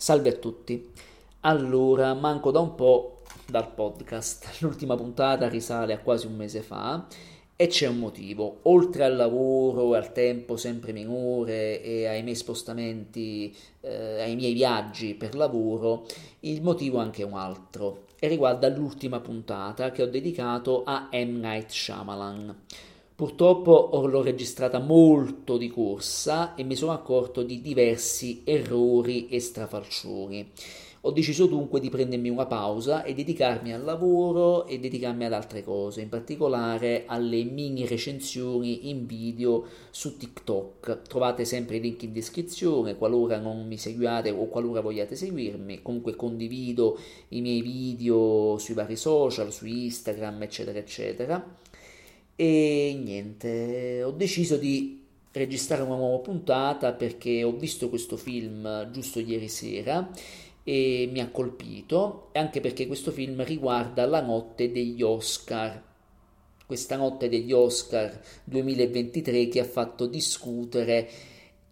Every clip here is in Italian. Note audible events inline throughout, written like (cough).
Salve a tutti. Allora, manco da un po' dal podcast. (laughs) L'ultima puntata risale a quasi un mese fa e c'è un motivo. Oltre al lavoro, al tempo sempre minore e ai miei spostamenti, eh, ai miei viaggi per lavoro, il motivo è anche un altro e riguarda l'ultima puntata che ho dedicato a M. Night Shyamalan. Purtroppo l'ho registrata molto di corsa e mi sono accorto di diversi errori e strafalcioni. Ho deciso dunque di prendermi una pausa e dedicarmi al lavoro e dedicarmi ad altre cose, in particolare alle mini recensioni in video su TikTok. Trovate sempre i link in descrizione qualora non mi seguiate o qualora vogliate seguirmi. Comunque condivido i miei video sui vari social, su Instagram, eccetera, eccetera. E niente, ho deciso di registrare una nuova puntata perché ho visto questo film giusto ieri sera e mi ha colpito, anche perché questo film riguarda la notte degli Oscar. Questa notte degli Oscar 2023 che ha fatto discutere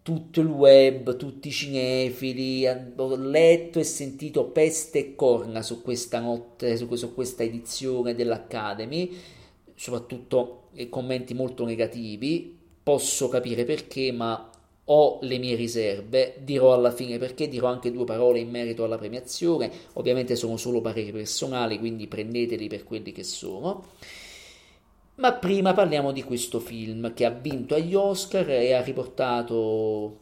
tutto il web, tutti i cinefili, ho letto e sentito peste e corna su questa notte, su questa edizione dell'Academy soprattutto commenti molto negativi, posso capire perché, ma ho le mie riserve, dirò alla fine perché, dirò anche due parole in merito alla premiazione, ovviamente sono solo pareri personali, quindi prendeteli per quelli che sono. Ma prima parliamo di questo film che ha vinto agli Oscar e ha riportato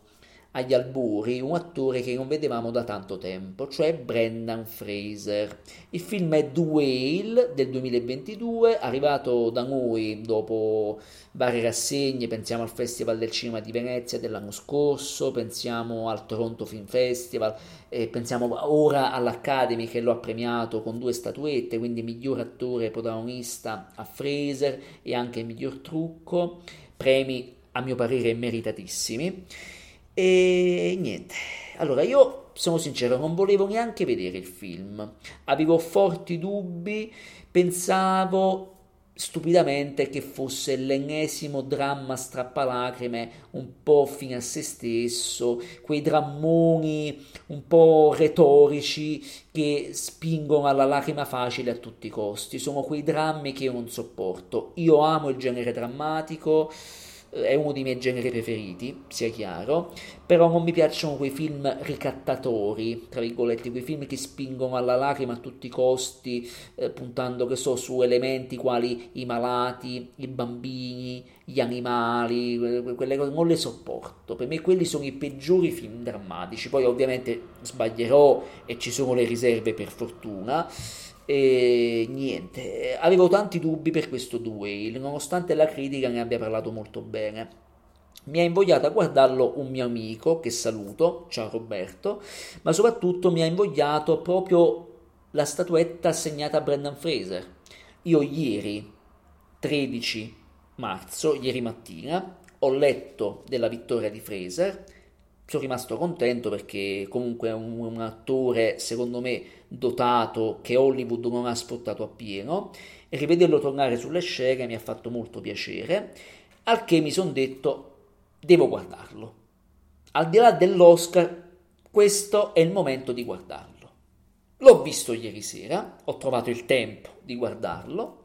agli albori un attore che non vedevamo da tanto tempo, cioè Brendan Fraser. Il film è The Whale del 2022, arrivato da noi dopo varie rassegne, pensiamo al Festival del Cinema di Venezia dell'anno scorso, pensiamo al Toronto Film Festival, e pensiamo ora all'Academy che lo ha premiato con due statuette, quindi miglior attore protagonista a Fraser e anche miglior trucco, premi a mio parere meritatissimi. E niente, allora io sono sincero, non volevo neanche vedere il film, avevo forti dubbi, pensavo stupidamente che fosse l'ennesimo dramma strappalacrime un po' fine a se stesso, quei drammoni un po' retorici che spingono alla lacrima facile a tutti i costi, sono quei drammi che io non sopporto. Io amo il genere drammatico, è uno dei miei generi preferiti, sia chiaro, però non mi piacciono quei film ricattatori, tra virgolette, quei film che spingono alla lacrima a tutti i costi, eh, puntando, che so, su elementi quali i malati, i bambini, gli animali, quelle cose non le sopporto, per me quelli sono i peggiori film drammatici, poi ovviamente sbaglierò e ci sono le riserve per fortuna, e niente, avevo tanti dubbi per questo duel, nonostante la critica ne abbia parlato molto bene. Mi ha invogliato a guardarlo un mio amico, che saluto, ciao Roberto, ma soprattutto mi ha invogliato proprio la statuetta assegnata a Brendan Fraser. Io ieri, 13 marzo, ieri mattina, ho letto della vittoria di Fraser, sono rimasto contento perché comunque è un, un, attore secondo me dotato che Hollywood non ha sfruttato appieno. E rivederlo tornare sulle scene mi ha fatto molto piacere al che mi sono detto devo guardarlo al di là dell'Oscar questo è il momento di guardarlo. L'ho visto ieri sera ho trovato il tempo di guardarlo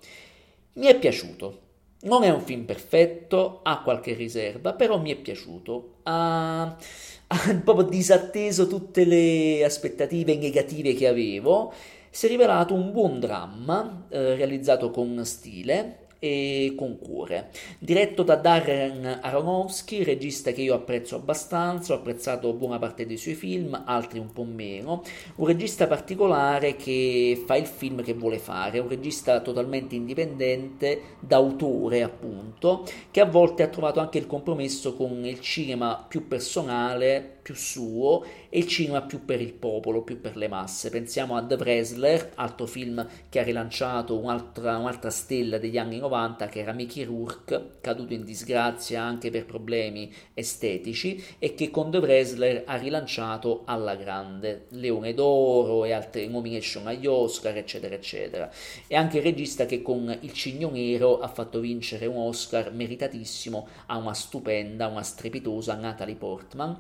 mi è piaciuto non è un film perfetto, ha qualche riserva, però mi è piaciuto. Ha, ha (laughs) proprio disatteso tutte le aspettative negative che avevo. Si è rivelato un buon dramma, eh, realizzato con stile, e con cuore. Diretto da Darren Aronofsky, regista che io apprezzo abbastanza, ho apprezzato buona parte dei suoi film, altri un po' meno. Un regista particolare che fa il film che vuole fare, un regista totalmente indipendente, d'autore appunto, che a volte ha trovato anche il compromesso con il cinema più personale, più suo e il cinema più per il popolo, più per le masse. Pensiamo a The Wrestler, altro film che ha rilanciato un'altra, un'altra stella degli anni 90 90 che era Mickey Rourke, caduto in disgrazia anche per problemi estetici e che con The Wrestler ha rilanciato alla grande, Leone d'Oro e altre nomination agli Oscar, eccetera, eccetera. È anche il regista che con Il Cigno Nero ha fatto vincere un Oscar meritatissimo a una stupenda, una strepitosa Natalie Portman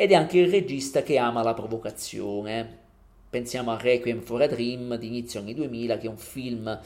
ed è anche il regista che ama la provocazione. Pensiamo a Requiem for a Dream di inizio anni 2000, che è un film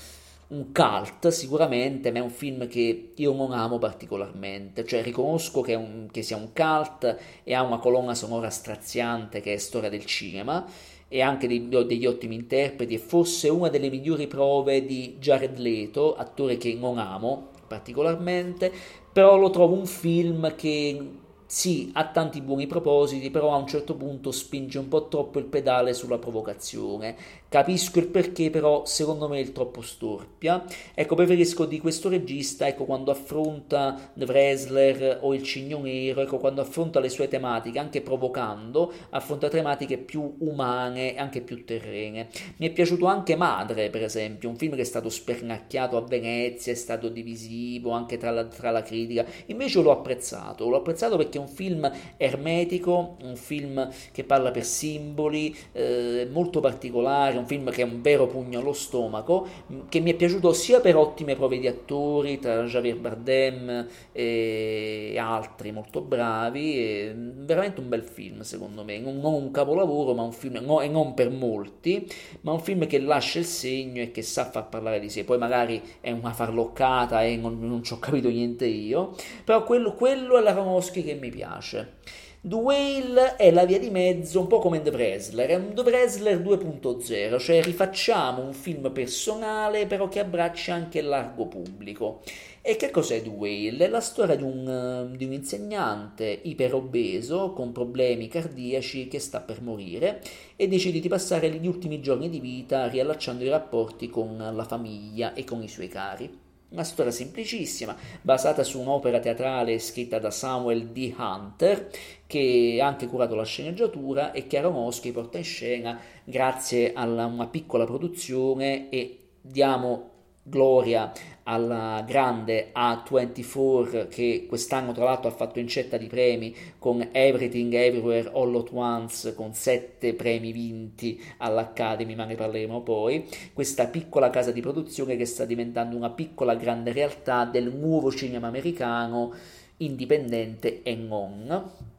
un cult sicuramente, ma è un film che io non amo particolarmente, cioè riconosco che, un, che, sia un cult e ha una colonna sonora straziante che è storia del cinema e anche dei, degli ottimi interpreti e forse una delle migliori prove di Jared Leto, attore che non amo particolarmente, però lo trovo un film che sì, ha tanti buoni propositi, però a un certo punto spinge un po' troppo il pedale sulla provocazione. Capisco il perché, però secondo me è troppo storpia. Ecco, preferisco di questo regista, ecco, quando affronta The Wrestler o il Cigno Nero, ecco, quando affronta le sue tematiche, anche provocando, affronta tematiche più umane e anche più terrene. Mi è piaciuto anche Madre, per esempio, un film che è stato spernacchiato a Venezia, è stato divisivo anche tra la, tra la critica. Invece l'ho apprezzato, l'ho apprezzato perché è un film ermetico, un film che parla per simboli, eh, molto particolare, un film che è un vero pugno allo stomaco, che mi è piaciuto sia per ottime prove di attori, tra Javier Bardem e altri molto bravi, veramente un bel film secondo me, non un capolavoro, ma un film, no, e non per molti, ma un film che lascia il segno e che sa far parlare di sé, poi magari è una farloccata e non, non ci ho capito niente io, però quello, quello è la Ramoschi che mi piace. The Whale è la via di mezzo, un po' come The Wrestler, è un The Wrestler 2.0, cioè rifacciamo un film personale però che abbraccia anche il largo pubblico. E che cos'è The Whale? È la storia di un, di un insegnante iperobeso con problemi cardiaci che sta per morire e decide di passare gli ultimi giorni di vita riallacciando i rapporti con la famiglia e con i suoi cari. Una storia semplicissima, basata su un'opera teatrale scritta da Samuel D. Hunter, che ha anche curato la sceneggiatura e che Aronofsky porta in scena grazie a una piccola produzione e diamo gloria alla grande A24 che quest'anno tra l'altro ha fatto incetta di premi con Everything Everywhere All at Once con sette premi vinti all'Academy ma ne parleremo poi. Questa piccola casa di produzione che sta diventando una piccola grande realtà del nuovo cinema americano indipendente e non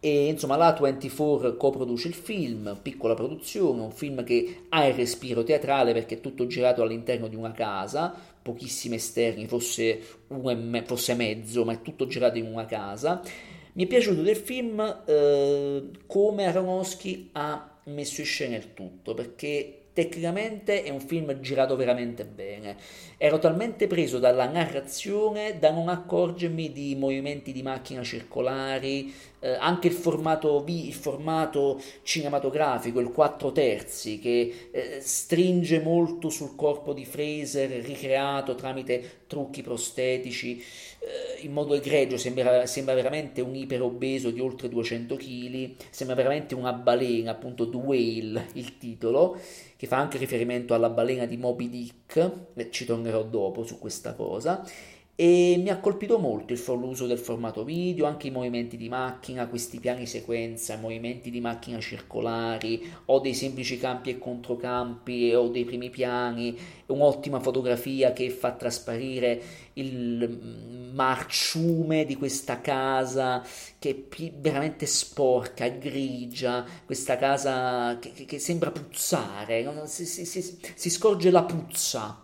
e insomma la 24 coproduce il film, piccola produzione, un film che ha il respiro teatrale perché è tutto girato all'interno di una casa, pochissimi esterni, forse, me, forse mezzo, ma è tutto girato in una casa. Mi è piaciuto del film eh, come Aronofsky ha messo in scena il tutto, perché tecnicamente è un film girato veramente bene. Ero talmente preso dalla narrazione da non accorgermi di movimenti di macchina circolari, eh, anche il formato, il formato cinematografico, il 4 terzi, che eh, stringe molto sul corpo di Fraser, ricreato tramite trucchi prostetici eh, in modo egregio, sembra, sembra veramente un iperobeso di oltre 200 kg, sembra veramente una balena, appunto The Whale il titolo, che fa anche riferimento alla balena di Moby Dick, ci tornerò dopo su questa cosa e mi ha colpito molto il l'uso del formato video, anche i movimenti di macchina, questi piani sequenza, movimenti di macchina circolari o dei semplici campi e controcampi o dei primi piani, un'ottima fotografia che fa trasparire il marciume di questa casa che è veramente sporca, grigia, questa casa che, che, che sembra puzzare, si, si, si, si scorge la puzza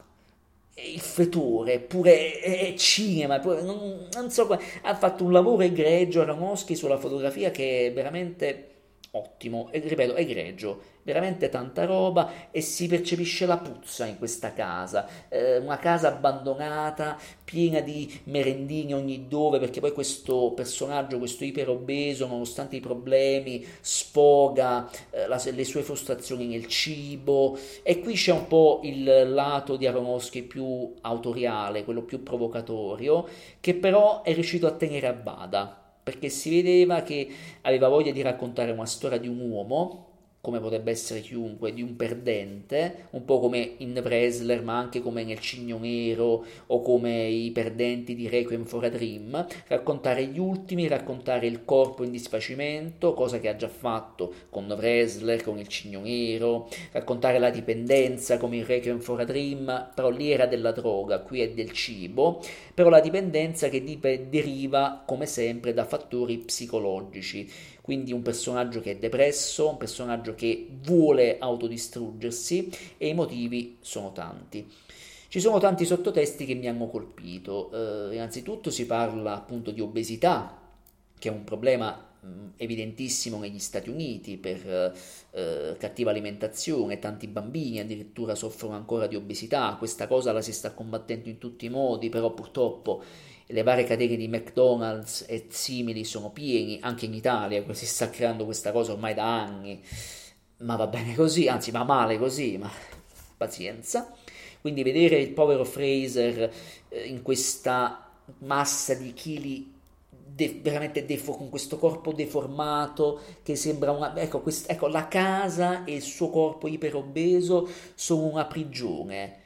il fetore, pure è cinema, pure, non, non, so, ha fatto un lavoro egregio Ramoschi sulla fotografia che è veramente ottimo, e ripeto, egregio veramente tanta roba e si percepisce la puzza in questa casa, eh, una casa abbandonata, piena di merendini ogni dove, perché poi questo personaggio, questo iperobeso, nonostante i problemi, sfoga eh, la, le sue frustrazioni nel cibo. E qui c'è un po' il lato di Aronofsky più autoriale, quello più provocatorio, che però è riuscito a tenere a bada perché si vedeva che aveva voglia di raccontare una storia di un uomo come potrebbe essere chiunque, di un perdente, un po' come in Wrestler, ma anche come nel Cigno Nero o come i perdenti di Requiem for a Dream, raccontare gli ultimi, raccontare il corpo in disfacimento, cosa che ha già fatto con Wrestler, con il Cigno Nero, raccontare la dipendenza come in Requiem for a Dream, però lì era della droga, qui è del cibo, però la dipendenza che deriva come sempre da fattori psicologici quindi un personaggio che è depresso, un personaggio che vuole autodistruggersi e i motivi sono tanti. Ci sono tanti sottotesti che mi hanno colpito, eh, innanzitutto si parla appunto di obesità, che è un problema evidentissimo negli Stati Uniti per eh, cattiva alimentazione, tanti bambini addirittura soffrono ancora di obesità, questa cosa la si sta combattendo in tutti i modi, però purtroppo le varie catene di McDonald's e simili sono pieni, anche in Italia si sta creando questa cosa ormai da anni, ma va bene così, anzi va male così, ma pazienza. Quindi vedere il povero Fraser eh, in questa massa di chili de- veramente defo- con questo corpo deformato che sembra una... Ecco, quest- ecco, la casa e il suo corpo iperobeso sono una prigione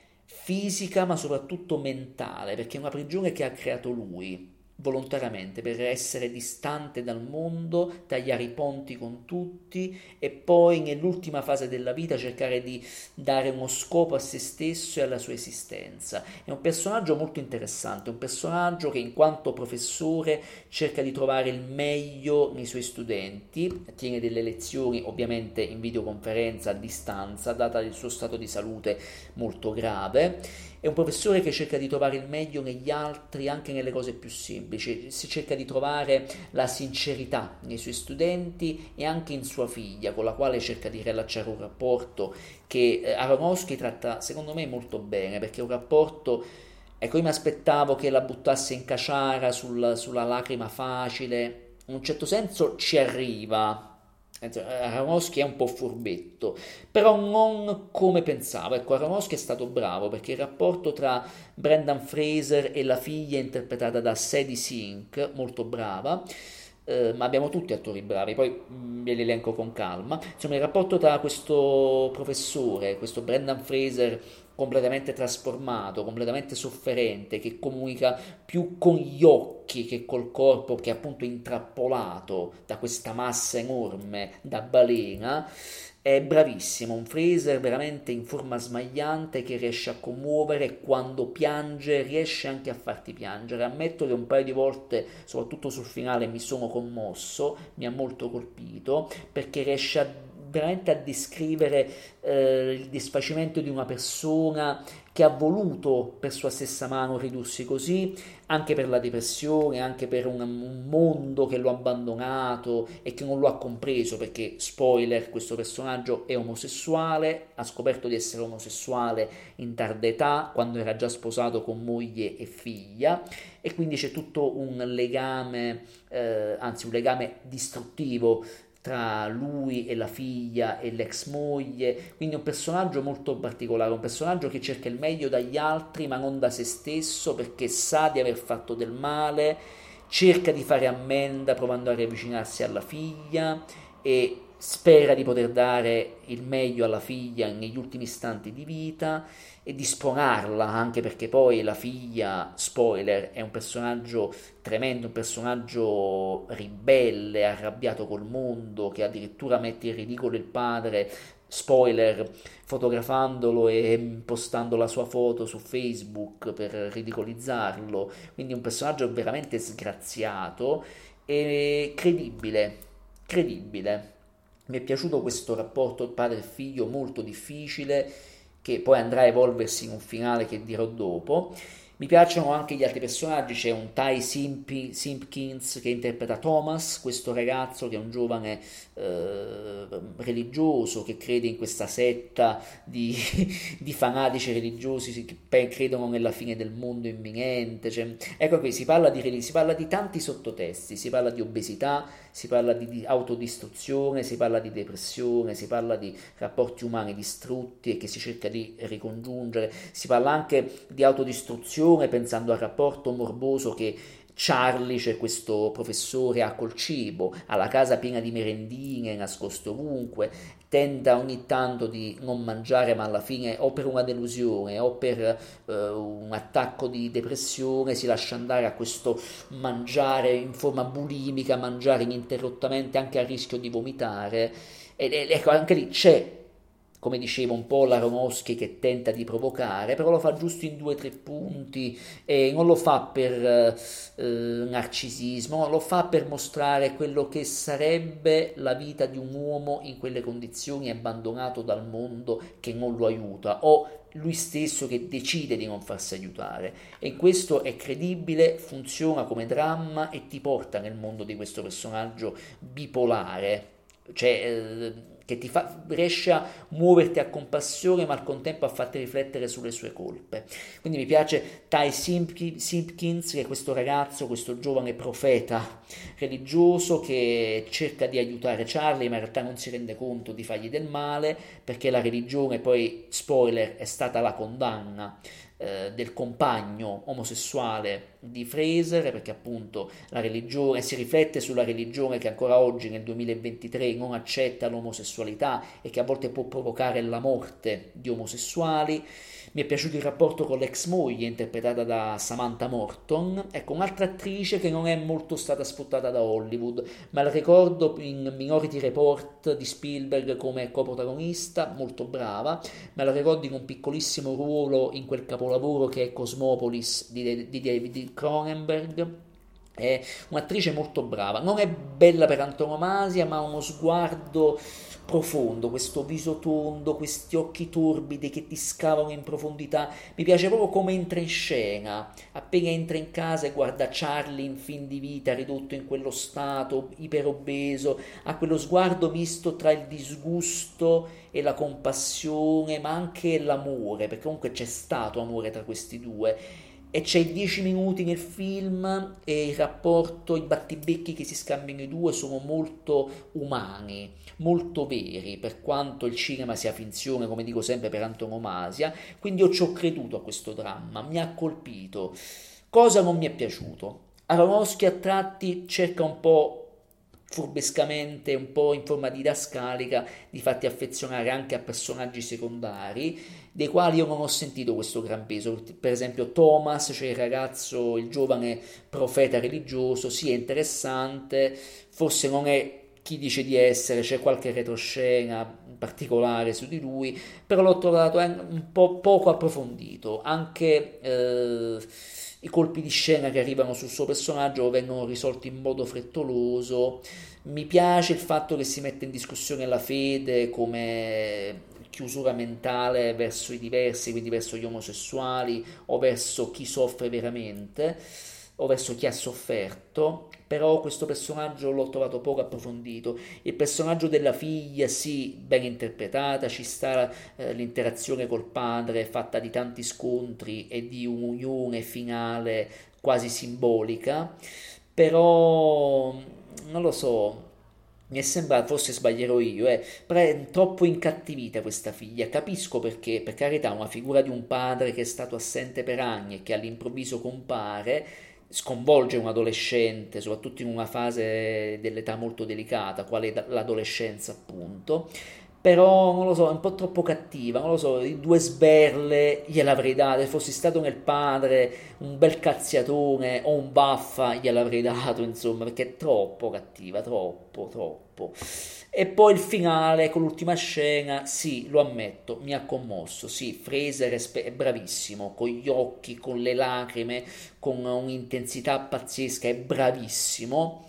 fisica ma soprattutto mentale, perché è una prigione che ha creato lui volontariamente per essere distante dal mondo, tagliare i ponti con tutti e poi nell'ultima fase della vita cercare di dare uno scopo a se stesso e alla sua esistenza. È un personaggio molto interessante, un personaggio che in quanto professore cerca di trovare il meglio nei suoi studenti, tiene delle lezioni ovviamente in videoconferenza a distanza, data il suo stato di salute molto grave è un professore che cerca di trovare il meglio negli altri, anche nelle cose più semplici, si cerca di trovare la sincerità nei suoi studenti e anche in sua figlia, con la quale cerca di riallacciare un rapporto che eh, Aronofsky tratta secondo me molto bene, perché è un rapporto Ecco, io mi aspettavo che la buttasse in caciara sul, sulla lacrima facile, in un certo senso ci arriva, Aronofsky è un po' furbetto, però non come pensavo. Ecco, Aronofsky è stato bravo perché il rapporto tra Brendan Fraser e la figlia interpretata da Sadie Sink, molto brava, eh, ma abbiamo tutti attori bravi, poi mm, ve li elenco con calma. Insomma, il rapporto tra questo professore, questo Brendan Fraser completamente trasformato, completamente sofferente, che comunica più con gli occhi che col corpo, che è appunto intrappolato da questa massa enorme da balena, è bravissimo, un Fraser veramente in forma smagliante che riesce a commuovere quando piange, riesce anche a farti piangere. Ammetto che un paio di volte, soprattutto sul finale, mi sono commosso, mi ha molto colpito perché riesce a veramente a descrivere eh, il disfacimento di una persona che ha voluto per sua stessa mano ridursi così, anche per la depressione, anche per un, un, mondo che lo ha abbandonato e che non lo ha compreso, perché, spoiler, questo personaggio è omosessuale, ha scoperto di essere omosessuale in tarda età, quando era già sposato con moglie e figlia, e quindi c'è tutto un legame, eh, anzi un legame distruttivo tra lui e la figlia e l'ex moglie, quindi un personaggio molto particolare, un personaggio che cerca il meglio dagli altri ma non da se stesso perché sa di aver fatto del male, cerca di fare ammenda provando a riavvicinarsi alla figlia e spera di poter dare il meglio alla figlia negli ultimi istanti di vita e di spronarla, anche perché poi la figlia, spoiler, è un personaggio tremendo, un personaggio ribelle, arrabbiato col mondo, che addirittura mette in ridicolo il padre, spoiler, fotografandolo e postando la sua foto su Facebook per ridicolizzarlo, quindi un personaggio veramente sgraziato e credibile, credibile. Mi è piaciuto questo rapporto padre-figlio molto difficile che poi andrà a evolversi in un finale che dirò dopo. Mi piacciono anche gli altri personaggi, c'è un Ty Simpi, Simpkins che interpreta Thomas, questo ragazzo che è un giovane eh, religioso che crede in questa setta di, (laughs) di fanatici religiosi che credono nella fine del mondo imminente. Cioè, ecco qui, si parla, di, si parla di tanti sottotesti, si parla di obesità, si parla di, di autodistruzione, si parla di depressione, si parla di rapporti umani distrutti e che si cerca di ricongiungere, si parla anche di autodistruzione pensando al rapporto morboso che Charlie c'è questo professore a col cibo, ha la casa piena di merendine, nascosto ovunque, tenta ogni tanto di non mangiare, ma alla fine o per una delusione o per eh, un attacco di depressione si lascia andare a questo mangiare in forma bulimica, mangiare ininterrottamente anche a rischio di vomitare. Ed ecco, anche lì c'è come dicevo, un po' l'Aronofsky che tenta di provocare, però lo fa giusto in due o tre punti e non lo fa per eh, narcisismo, lo fa per mostrare quello che sarebbe la vita di un uomo in quelle condizioni abbandonato dal mondo che non lo aiuta o lui stesso che decide di non farsi aiutare. E questo è credibile, funziona come dramma e ti porta nel mondo di questo personaggio bipolare, cioè eh, che ti fa, riesce a muoverti a compassione ma al contempo a farti riflettere sulle sue colpe. Quindi mi piace Ty Simpkins, che è questo ragazzo, questo giovane profeta religioso che cerca di aiutare Charlie ma in realtà non si rende conto di fargli del male perché la religione poi, spoiler, è stata la condanna eh, del compagno omosessuale di Fraser, perché appunto la religione si riflette sulla religione che ancora oggi nel 2023 non accetta l'omosessualità e che a volte può provocare la morte di omosessuali. Mi è piaciuto il rapporto con l'ex moglie interpretata da Samantha Morton, ecco un'altra attrice che non è molto stata sfruttata da Hollywood, ma la ricordo in Minority Report di Spielberg come coprotagonista, molto brava, me la ricordo in un piccolissimo ruolo in quel capolavoro che è Cosmopolis di, di David Cronenberg. È un'attrice molto brava, non è bella per antonomasia, ma ha uno sguardo profondo, questo viso tondo, questi occhi torbidi che ti scavano in profondità. Mi piace proprio come entra in scena. Appena entra in casa e guarda Charlie in fin di vita, ridotto in quello stato, iperobeso, ha quello sguardo misto tra il disgusto e la compassione, ma anche l'amore, perché comunque c'è stato amore tra questi due e c'è 10 minuti nel film e il rapporto, i battibecchi che si scambiano i due sono molto umani, molto veri, per quanto il cinema sia finzione, come dico sempre per antonomasia, quindi io ci ho creduto a questo dramma, mi ha colpito. Cosa non mi è piaciuto? Aronofsky a tratti cerca un po' furbescamente, un po' in forma didascalica, di farti affezionare anche a personaggi secondari, dei quali io non ho sentito questo gran peso. Per esempio Thomas, cioè il ragazzo, il giovane profeta religioso, sì è interessante, forse non è chi dice di essere, c'è qualche retroscena particolare su di lui, però l'ho trovato un po' poco approfondito, anche... Eh, i colpi di scena che arrivano sul suo personaggio vengono risolti in modo frettoloso. Mi piace il fatto che si mette in discussione la fede come chiusura mentale verso i diversi, quindi verso gli omosessuali o verso chi soffre veramente o verso chi ha sofferto, però questo personaggio l'ho trovato poco approfondito. Il personaggio della figlia, sì, ben interpretata, ci sta eh, l'interazione col padre fatta di tanti scontri e di un'unione finale quasi simbolica, però non lo so, mi è sembrato, forse sbaglierò io, eh, pre- troppo incattivita questa figlia. Capisco perché, per carità, una figura di un padre che è stato assente per anni e che all'improvviso compare sconvolge un adolescente, soprattutto in una fase dell'età molto delicata, quale l'adolescenza appunto, però non lo so, è un po' troppo cattiva, non lo so, due sberle gliel'avrei dato, se fossi stato nel padre, un bel cazziatone o un baffa gliel'avrei dato, insomma, perché è troppo cattiva, troppo, troppo. E poi il finale con l'ultima scena, sì, lo ammetto, mi ha commosso. Sì, Fraser è, bravissimo, con gli occhi, con le lacrime, con un'intensità pazzesca, è bravissimo.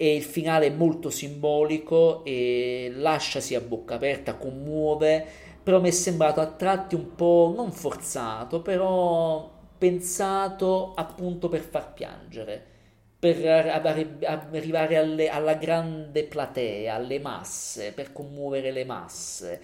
E il finale è molto simbolico e lasciasi a bocca aperta, commuove, però mi è sembrato a tratti un po' non forzato, però pensato appunto per far piangere per arrivare alle, alla grande platea, alle masse, per commuovere le masse.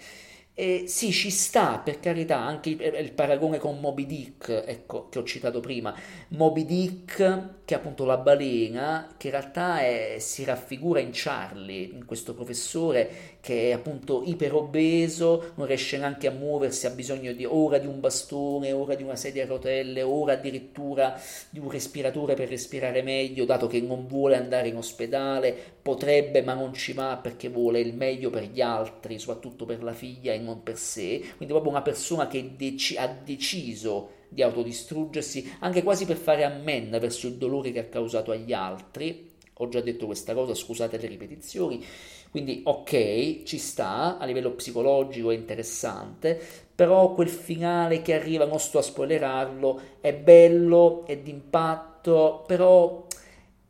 E sì, ci sta, per carità, anche il, il, paragone con Moby Dick, ecco, che ho citato prima. Moby Dick, che è appunto la balena, che in realtà è, si raffigura in Charlie, in questo professore che è appunto iperobeso, non riesce neanche a muoversi, ha bisogno di, ora di un bastone, ora di una sedia a rotelle, ora addirittura di un respiratore per respirare meglio, dato che non vuole andare in ospedale, potrebbe ma non ci va perché vuole il meglio per gli altri, soprattutto per la figlia non per sé, quindi proprio una persona che dec- ha deciso di autodistruggersi, anche quasi per fare ammenda verso il dolore che ha causato agli altri. Ho già detto questa cosa, scusate le ripetizioni. Quindi ok, ci sta, a livello psicologico è interessante, però quel finale che arriva, non sto a spoilerarlo, è bello, è d'impatto, però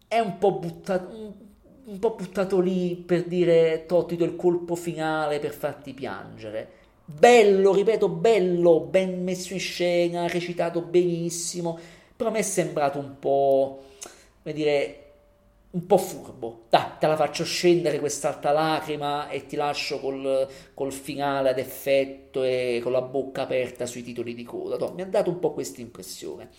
è un po' buttato un po' buttato lì per dire Totti do il colpo finale per farti piangere. Bello, ripeto, bello, ben messo in scena, recitato benissimo, però me è sembrato un po', come dire, un po' furbo. Dai, te la faccio scendere quest'alta lacrima e ti lascio col, col, finale ad effetto e con la bocca aperta sui titoli di coda. Mi ha dato un po' questa impressione.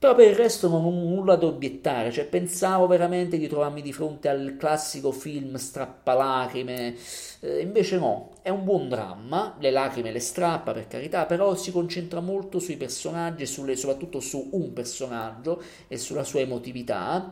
Però per il resto non ho nulla da obiettare, cioè pensavo veramente di trovarmi di fronte al classico film strappalacrime, eh, invece no, è un buon dramma, le lacrime le strappa per carità, però si concentra molto sui personaggi e soprattutto su un personaggio e sulla sua emotività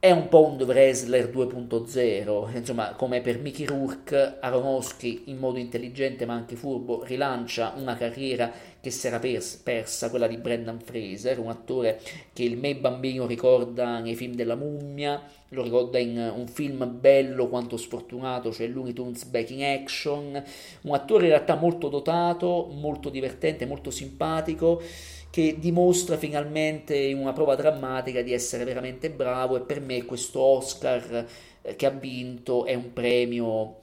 è un po' un Wrestler 2.0, insomma, come per Mickey Rourke, Aronofsky in modo intelligente ma anche furbo rilancia una carriera che si era pers- persa, quella di Brendan Fraser, un attore che il me bambino ricorda nei film della mummia, lo ricorda in un film bello quanto sfortunato, cioè Looney Tunes Back in Action, un attore in realtà molto dotato, molto divertente, molto simpatico, che dimostra finalmente in una prova drammatica di essere veramente bravo e per me questo Oscar eh, che ha vinto è un premio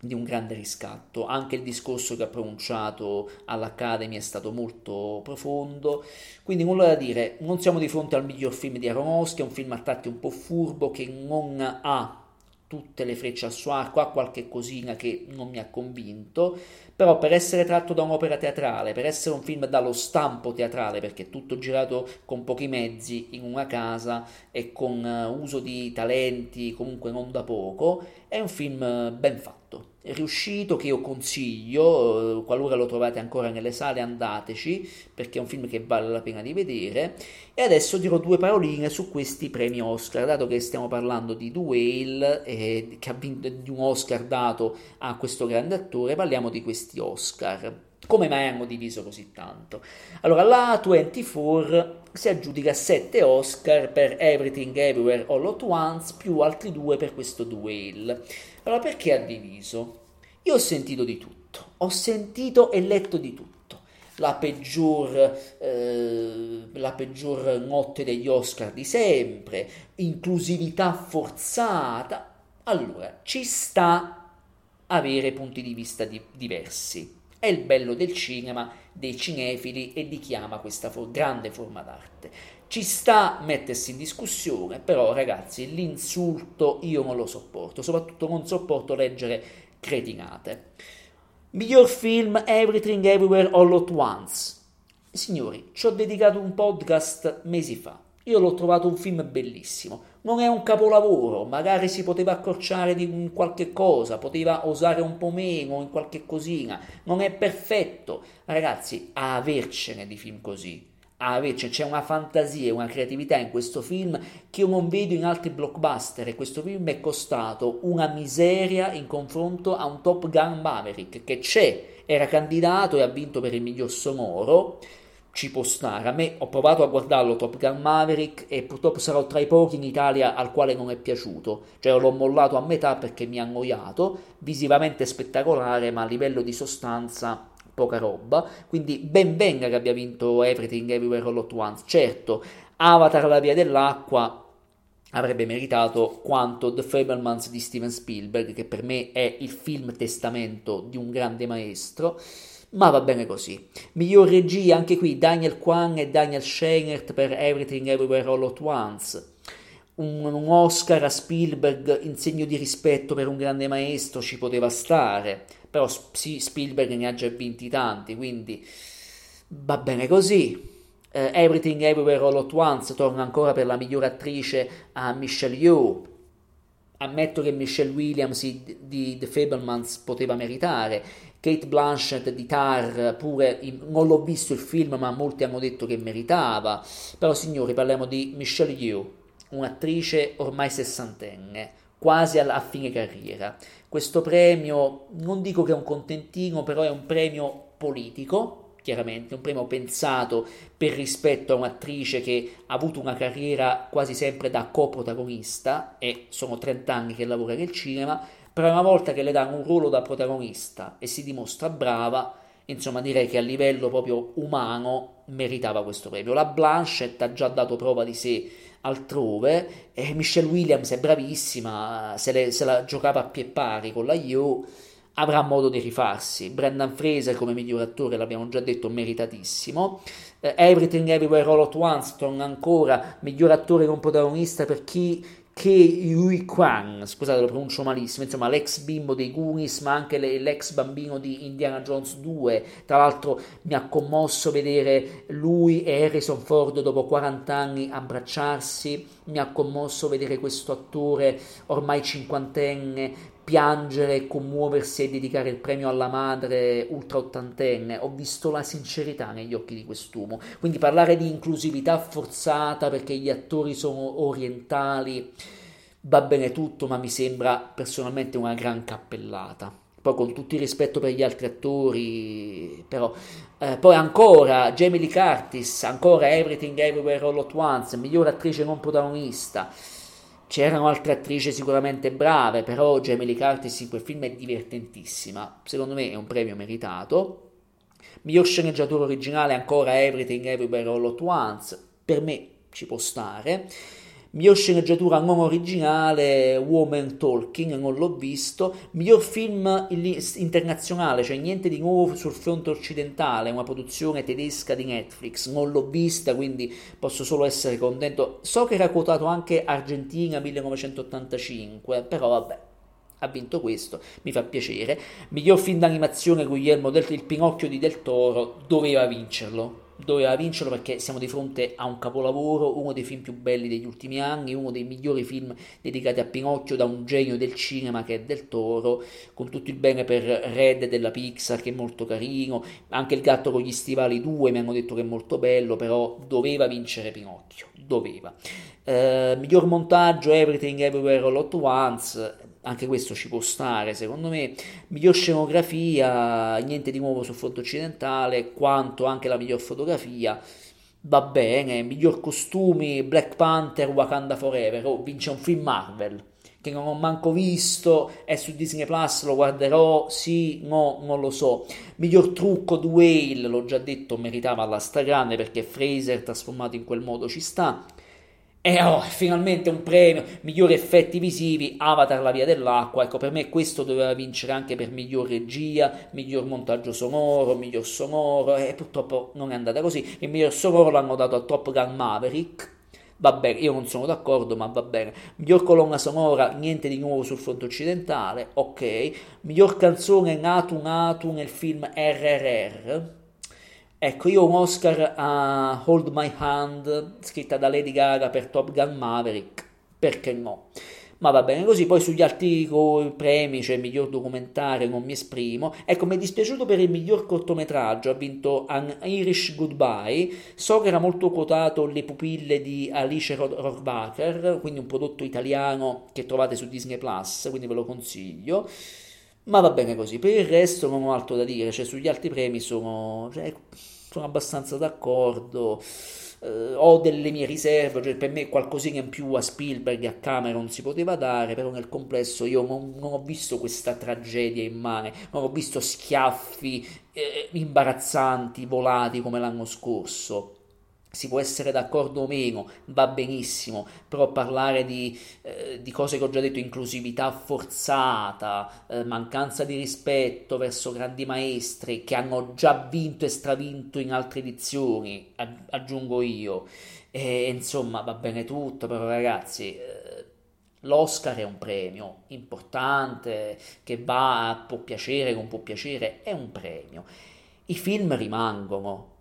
di un grande riscatto. Anche il discorso che ha pronunciato all'Academy è stato molto profondo, quindi nulla da dire, non siamo di fronte al miglior film di Aronofsky, è un film a tratti un po' furbo che non ha tutte le frecce al suo arco, ha qualche cosina che non mi ha convinto, però per essere tratto da un'opera teatrale, per essere un film dallo stampo teatrale, perché è tutto girato con pochi mezzi, in una casa e con uh, uso di talenti comunque non da poco, è un film eh, ben fatto riuscito che io consiglio, eh, qualora lo trovate ancora nelle sale andateci perché è un film che vale la pena di vedere e adesso dirò due paroline su questi premi Oscar, dato che stiamo parlando di Duale eh, che ha vinto di un Oscar dato a questo grande attore, parliamo di questi Oscar. Come mai hanno diviso così tanto? Allora, la 24 si aggiudica 7 Oscar per Everything Everywhere All at Once più altri due per questo Duale. Allora perché ha diviso? Io ho sentito di tutto, ho sentito e letto di tutto. La peggior, eh, la peggior notte degli Oscar di sempre, inclusività forzata. Allora, ci sta avere punti di vista di- diversi. È il bello del cinema, dei cinefili e di chi ama questa for- grande forma d'arte. Ci sta mettersi in discussione, però ragazzi, l'insulto io non lo sopporto, soprattutto non sopporto leggere cretinate. Miglior film Everything Everywhere All at Once. Signori, ci ho dedicato un podcast mesi fa. Io l'ho trovato un film bellissimo. Non è un capolavoro, magari si poteva accorciare di qualche cosa, poteva osare un po' meno in qualche cosina. Non è perfetto. Ragazzi, a avercene di film così Ah, invece c'è una fantasia e una creatività in questo film che io non vedo in altri blockbuster e questo film è costato una miseria in confronto a un Top Gun Maverick che c'è, era candidato e ha vinto per il miglior sonoro ci può stare. A me ho provato a guardarlo Top Gun Maverick e purtroppo sarò tra i pochi in Italia al quale non è piaciuto. Cioè l'ho mollato a metà perché mi ha annoiato, visivamente spettacolare, ma a livello di sostanza poca roba, quindi ben venga che abbia vinto Everything Everywhere All At Once. Certo, Avatar la via dell'acqua avrebbe meritato quanto The Fablemans di Steven Spielberg, che per me è il film testamento di un grande maestro, ma va bene così. Miglior regia anche qui Daniel Kwan e Daniel Scheinert per Everything Everywhere All At Once. un, un, Oscar a Spielberg in segno di rispetto per un grande maestro ci poteva stare, però Spielberg ne ha già vinti tanti, quindi va bene così. Uh, Everything Everywhere All At Once torna ancora per la migliore attrice a Michelle Yeoh. Ammetto che Michelle Williams di, di The Fablemans poteva meritare. Kate Blanchett di Tar pure non l'ho visto il film ma molti hanno detto che meritava però signori parliamo di Michelle Yeoh un'attrice ormai sessantenne, quasi a fine carriera. Questo premio non dico che è un contentino, però è un premio politico, chiaramente, un premio pensato per rispetto a un'attrice che ha avuto una carriera quasi sempre da coprotagonista e sono 30 anni che lavora nel cinema, però una volta che le danno un ruolo da protagonista e si dimostra brava, insomma direi che a livello proprio umano meritava questo premio. La Blanchett ha già dato prova di sé altrove e Michelle Williams è bravissima, se, le, se la giocava a pie pari con la Yo avrà modo di rifarsi. Brendan Fraser come miglior attore, l'abbiamo già detto, meritatissimo. Uh, Everything Everywhere All At Once torna ancora miglior attore non protagonista per chi che Yui Kwang, scusate lo pronuncio malissimo, insomma l'ex bimbo dei Goonies ma anche l'ex bambino di Indiana Jones 2, tra l'altro mi ha commosso vedere lui e Harrison Ford dopo 40 anni abbracciarsi, mi ha commosso vedere questo attore ormai cinquantenne piangere, commuoversi e dedicare il premio alla madre ultra ottantenne. Ho visto la sincerità negli occhi di quest'uomo. Quindi parlare di inclusività forzata perché gli attori sono orientali va bene tutto, ma mi sembra personalmente una gran cappellata. Poi con tutto il rispetto per gli altri attori, però eh, poi ancora Jamie Lee Curtis, ancora Everything Everywhere All At Once, miglior attrice non protagonista. C'erano altre attrici sicuramente brave, però Lee Curtis in quel film è divertentissima. Secondo me è un premio meritato. Miglior sceneggiatura originale ancora Everything Everywhere All At Once. Per me ci può stare. Miglior sceneggiatura non originale, Woman Talking, non l'ho visto. Miglior film internazionale, cioè niente di nuovo sul fronte occidentale, una produzione tedesca di Netflix, non l'ho vista, quindi posso solo essere contento. So che era quotato anche Argentina 1985, però vabbè, ha vinto questo, mi fa piacere. Miglior film d'animazione Guglielmo del il Pinocchio di Del Toro doveva vincerlo doveva vincerlo perché siamo di fronte a un capolavoro, uno dei film più belli degli ultimi anni, uno dei migliori film dedicati a Pinocchio da un genio del cinema che è Del Toro, con tutto il bene per Red della Pixar che è molto carino, anche il gatto con gli stivali 2 mi hanno detto che è molto bello, però doveva vincere Pinocchio, doveva. Uh, miglior montaggio Everything Everywhere All At Once anche questo ci può stare secondo me. Miglior scenografia niente di nuovo sul fronte occidentale quanto anche la miglior fotografia va bene. Miglior costumi Black Panther Wakanda Forever. Oh, vince un film Marvel che non ho manco visto è su Disney Plus lo guarderò sì no non lo so. Miglior trucco Dwayne l'ho già detto meritava la stragrande perché Fraser trasformato in quel modo ci sta e oh, finalmente un premio, migliori effetti visivi, Avatar la via dell'acqua, ecco per me questo doveva vincere anche per miglior regia, miglior montaggio sonoro, miglior sonoro. E purtroppo non è andata così, il miglior sonoro l'hanno dato a Top Gun Maverick, va bene, io non sono d'accordo ma va bene, miglior colonna sonora, niente di nuovo sul fronte occidentale, ok, miglior canzone Natu Natu nel film RRR, Ecco, io ho un Oscar a Hold My Hand, scritta da Lady Gaga per Top Gun Maverick, perché no? Ma va bene così, poi sugli altri premi, cioè miglior documentario, non mi esprimo. Ecco, mi è dispiaciuto per il miglior cortometraggio, ha vinto An Irish Goodbye. So che era molto quotato Le pupille di Alice Rohrwacher, quindi un prodotto italiano che trovate su Disney Plus, quindi ve lo consiglio. Ma va bene così, per il resto non ho altro da dire, cioè sugli altri premi sono, cioè, sono abbastanza d'accordo, eh, ho delle mie riserve, cioè per me qualcosina in più a Spielberg e a Cameron si poteva dare, però nel complesso io non, non ho visto questa tragedia in mare, non ho visto schiaffi eh, imbarazzanti, volati come l'anno scorso si può essere d'accordo o meno, va benissimo, però parlare di, eh, di, cose che ho già detto, inclusività forzata, eh, mancanza di rispetto verso grandi maestri che hanno già vinto e stravinto in altre edizioni, aggiungo io, E insomma, va bene tutto, però ragazzi, eh, l'Oscar è un premio importante che va, può piacere, non può piacere, è un premio. I film rimangono,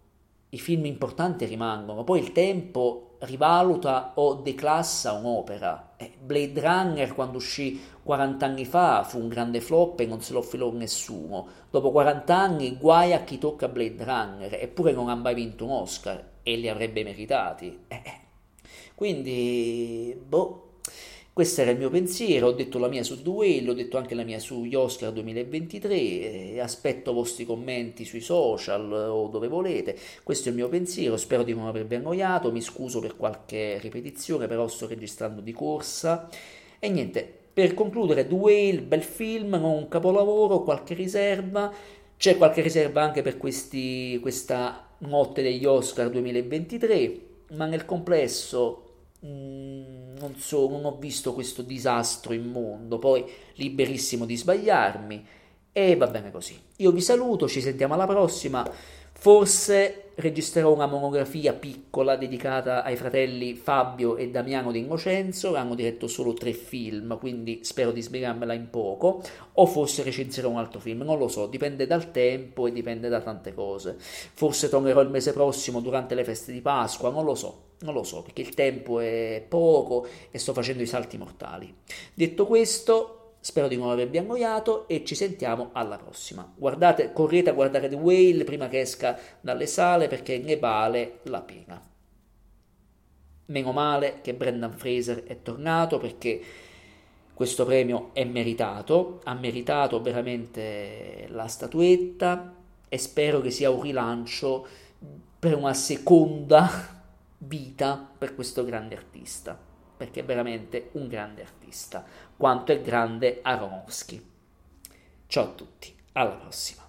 i film importanti rimangono, poi il tempo rivaluta o declassa un'opera. Eh, Blade Runner quando uscì 40 anni fa fu un grande flop e non se lo filò nessuno. Dopo 40 anni guai a chi tocca Blade Runner, eppure non ha mai vinto un Oscar e li avrebbe meritati. Eh, eh. quindi, boh, questo era il mio pensiero, ho detto la mia su Whale, ho detto anche la mia sugli Oscar 2023, aspetto vostri commenti sui social o dove volete, questo è il mio pensiero, spero di non avervi annoiato, mi scuso per qualche ripetizione, però sto registrando di corsa. E niente, per concludere Whale, bel film, non un capolavoro, qualche riserva, c'è qualche riserva anche per questi, questa notte degli Oscar 2023, ma nel complesso Mm, non so, non ho visto questo disastro immondo, poi liberissimo di sbagliarmi e va bene così. Io vi saluto, ci sentiamo alla prossima. Forse registrerò una monografia piccola dedicata ai fratelli Fabio e Damiano di Innocenzo, hanno diretto solo tre film, quindi spero di spiegarmela in poco, o forse recensirò un altro film, non lo so, dipende dal tempo e dipende da tante cose. Forse tornerò il mese prossimo durante le feste di Pasqua, non lo so, non lo so, perché il tempo è poco e sto facendo i salti mortali. Detto questo, Spero di non avervi annoiato e ci sentiamo alla prossima. Guardate, correte a guardare The Whale prima che esca dalle sale perché ne vale la pena. Meno male che Brendan Fraser è tornato perché questo premio è meritato, ha meritato veramente la statuetta e spero che sia un rilancio per una seconda (laughs) vita per questo grande artista perché è veramente un grande artista, quanto è grande Aronofsky. Ciao a tutti, alla prossima.